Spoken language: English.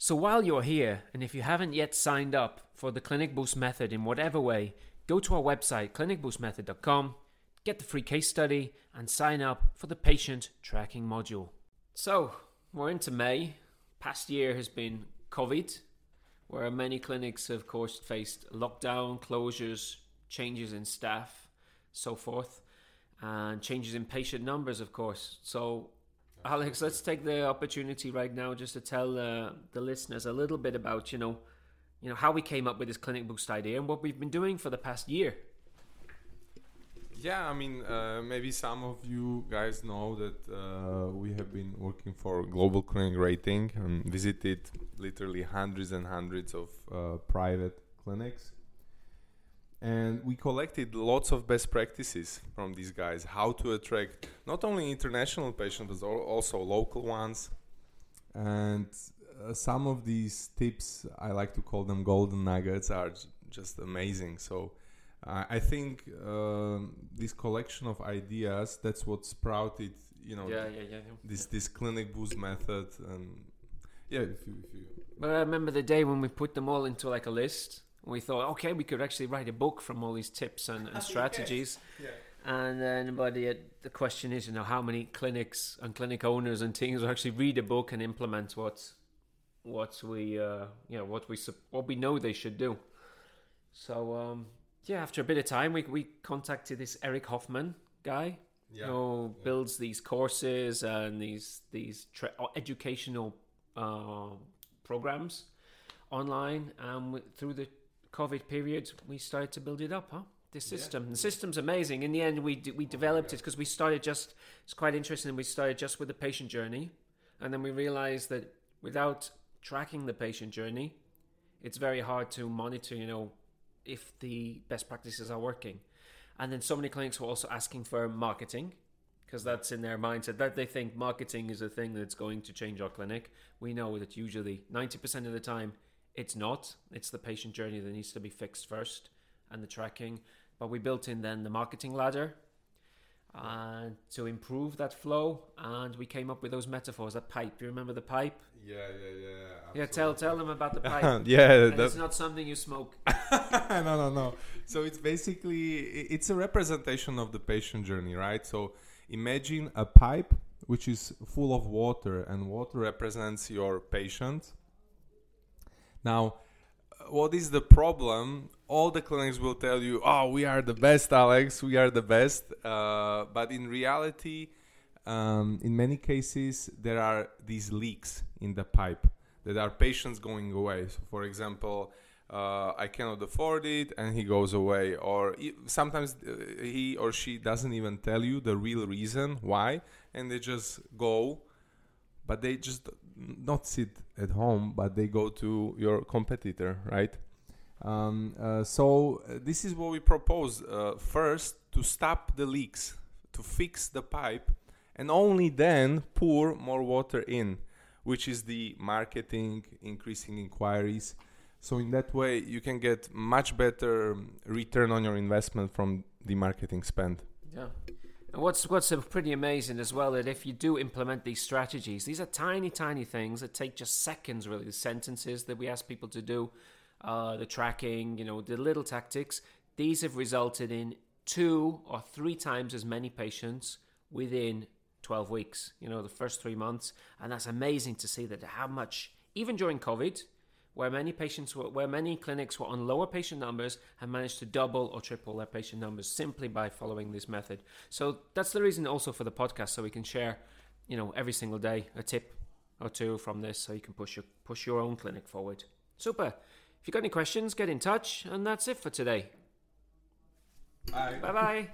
So while you're here, and if you haven't yet signed up for the Clinic Boost method in whatever way, go to our website, clinicboostmethod.com, get the free case study, and sign up for the patient tracking module. So, we're into May. Past year has been COVID, where many clinics, of course, faced lockdown, closures, changes in staff, so forth, and changes in patient numbers, of course. So, Alex, let's take the opportunity right now just to tell uh, the listeners a little bit about, you know, you know how we came up with this clinic boost idea and what we've been doing for the past year. Yeah, I mean, uh, maybe some of you guys know that uh, we have been working for Global Clinic Rating and visited literally hundreds and hundreds of uh, private clinics. And we collected lots of best practices from these guys how to attract not only international patients but also local ones. And uh, some of these tips, I like to call them golden nuggets, are j- just amazing. So uh, I think um this collection of ideas that's what sprouted, you know, Yeah, yeah, yeah. this this clinic boost method. And yeah, if you, if you But I remember the day when we put them all into like a list. We thought, okay, we could actually write a book from all these tips and, and strategies. yeah. And then, but the, the question is, you know, how many clinics and clinic owners and teams will actually read a book and implement what, what we, uh, you know, what we what we know they should do. So, um, yeah, after a bit of time, we we contacted this Eric Hoffman guy Yeah. who builds these courses and these these tra- uh, educational uh, programs online. And we, through the COVID period, we started to build it up, huh? This system. The system's amazing. In the end, we d- we developed it because we started just. It's quite interesting. We started just with the patient journey, and then we realized that without tracking the patient journey, it's very hard to monitor. You know, if the best practices are working. And then so many clinics were also asking for marketing because that's in their mindset that they think marketing is a thing that's going to change our clinic. We know that usually 90% of the time it's not. It's the patient journey that needs to be fixed first and the tracking. But we built in then the marketing ladder uh, to improve that flow. And we came up with those metaphors, that pipe. You remember the pipe? Yeah, yeah, yeah. Yeah, tell, tell them about the pipe. yeah, and that, it's not something you smoke. no, no, no. So it's basically it's a representation of the patient journey, right? So imagine a pipe which is full of water, and water represents your patient. Now, what is the problem? All the clinics will tell you, "Oh, we are the best, Alex. We are the best." Uh, but in reality, um, in many cases, there are these leaks in the pipe that are patients going away. So, for example, uh, I cannot afford it, and he goes away. Or sometimes uh, he or she doesn't even tell you the real reason why, and they just go. But they just not sit at home, but they go to your competitor, right? Um, uh, so uh, this is what we propose. Uh, first, to stop the leaks, to fix the pipe, and only then pour more water in, which is the marketing, increasing inquiries. So in that way, you can get much better return on your investment from the marketing spend. Yeah. And what's what's pretty amazing as well that if you do implement these strategies, these are tiny, tiny things that take just seconds. Really, the sentences that we ask people to do, uh, the tracking, you know, the little tactics. These have resulted in two or three times as many patients within 12 weeks. You know, the first three months, and that's amazing to see that how much even during COVID where many patients were, where many clinics were on lower patient numbers have managed to double or triple their patient numbers simply by following this method. So that's the reason also for the podcast, so we can share, you know, every single day a tip or two from this, so you can push your push your own clinic forward. Super. If you've got any questions, get in touch, and that's it for today. Bye. Bye bye.